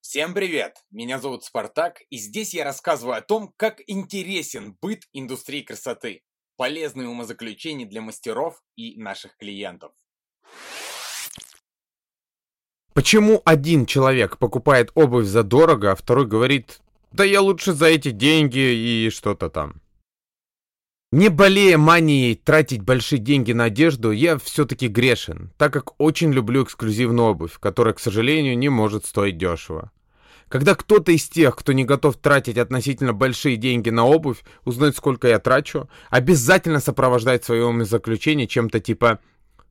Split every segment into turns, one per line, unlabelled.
Всем привет! Меня зовут Спартак, и здесь я рассказываю о том, как интересен быт индустрии красоты, полезные умозаключения для мастеров и наших клиентов.
Почему один человек покупает обувь за дорого, а второй говорит, да я лучше за эти деньги и что-то там? Не болея манией тратить большие деньги на одежду, я все-таки грешен, так как очень люблю эксклюзивную обувь, которая, к сожалению, не может стоить дешево. Когда кто-то из тех, кто не готов тратить относительно большие деньги на обувь, узнает, сколько я трачу, обязательно сопровождает свое заключение чем-то типа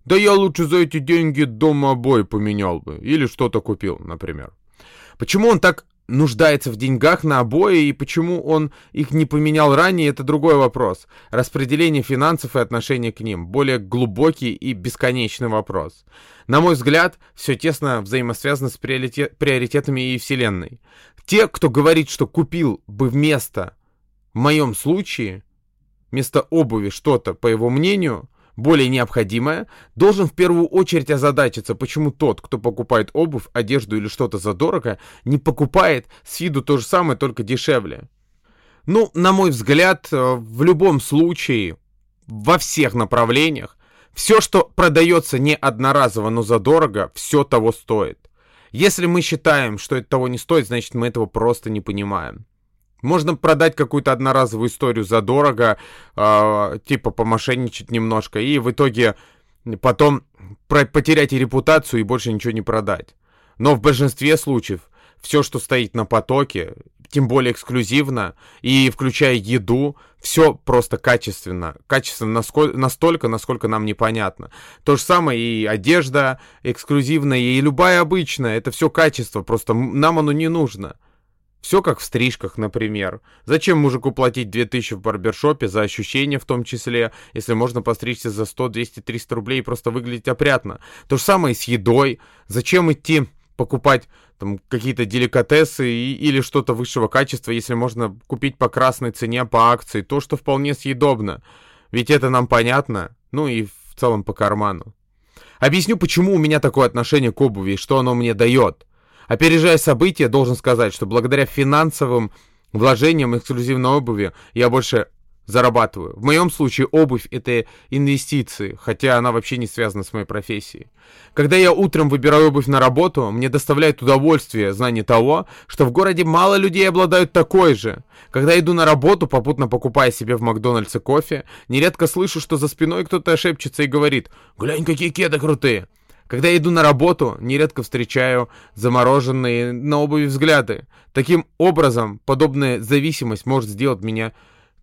«Да я лучше за эти деньги дома обои поменял бы» или что-то купил, например. Почему он так нуждается в деньгах на обои и почему он их не поменял ранее, это другой вопрос. Распределение финансов и отношение к ним – более глубокий и бесконечный вопрос. На мой взгляд, все тесно взаимосвязано с приоритетами и Вселенной. Те, кто говорит, что купил бы вместо, в моем случае, вместо обуви что-то, по его мнению, более необходимое, должен в первую очередь озадачиться, почему тот, кто покупает обувь, одежду или что-то задорого, не покупает с виду то же самое, только дешевле. Ну, на мой взгляд, э, в любом случае, во всех направлениях, все, что продается не одноразово, но задорого, все того стоит. Если мы считаем, что это того не стоит, значит мы этого просто не понимаем. Можно продать какую-то одноразовую историю задорого, э, типа помошенничать немножко, и в итоге потом потерять и репутацию и больше ничего не продать. Но в большинстве случаев все, что стоит на потоке, тем более эксклюзивно, и включая еду, все просто качественно. Качественно настолько, насколько нам непонятно. То же самое и одежда эксклюзивная, и любая обычная. Это все качество, просто нам оно не нужно. Все как в стрижках, например. Зачем мужику платить 2000 в барбершопе за ощущения в том числе, если можно постричься за 100, 200, 300 рублей и просто выглядеть опрятно? То же самое и с едой. Зачем идти покупать там какие-то деликатесы и, или что-то высшего качества, если можно купить по красной цене, по акции, то, что вполне съедобно. Ведь это нам понятно, ну и в целом по карману. Объясню, почему у меня такое отношение к обуви и что оно мне дает. Опережая события, должен сказать, что благодаря финансовым вложениям эксклюзивной обуви я больше зарабатываю. В моем случае обувь это инвестиции, хотя она вообще не связана с моей профессией. Когда я утром выбираю обувь на работу, мне доставляет удовольствие знание того, что в городе мало людей обладают такой же. Когда иду на работу, попутно покупая себе в Макдональдсе кофе, нередко слышу, что за спиной кто-то шепчется и говорит «Глянь, какие кеды крутые!» Когда я иду на работу, нередко встречаю замороженные на обуви взгляды. Таким образом, подобная зависимость может сделать меня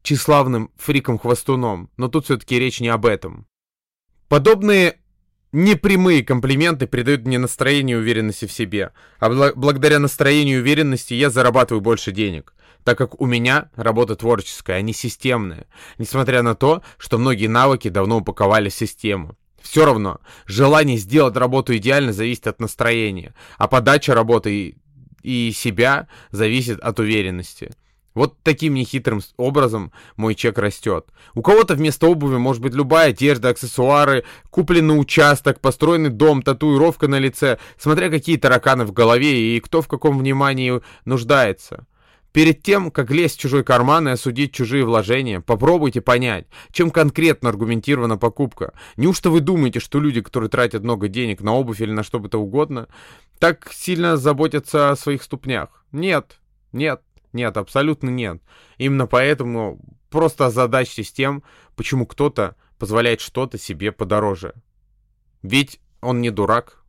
тщеславным фриком-хвостуном, но тут все-таки речь не об этом. Подобные непрямые комплименты придают мне настроение и уверенности в себе, а бл благодаря настроению и уверенности я зарабатываю больше денег так как у меня работа творческая, а не системная, несмотря на то, что многие навыки давно упаковали в систему. Все равно, желание сделать работу идеально зависит от настроения, а подача работы и, себя зависит от уверенности. Вот таким нехитрым образом мой чек растет. У кого-то вместо обуви может быть любая одежда, аксессуары, купленный участок, построенный дом, татуировка на лице, смотря какие тараканы в голове и кто в каком внимании нуждается. Перед тем, как лезть в чужой карман и осудить чужие вложения, попробуйте понять, чем конкретно аргументирована покупка. Неужто вы думаете, что люди, которые тратят много денег на обувь или на что бы то угодно, так сильно заботятся о своих ступнях? Нет, нет, нет, абсолютно нет. Именно поэтому просто озадачьтесь тем, почему кто-то позволяет что-то себе подороже. Ведь он не дурак,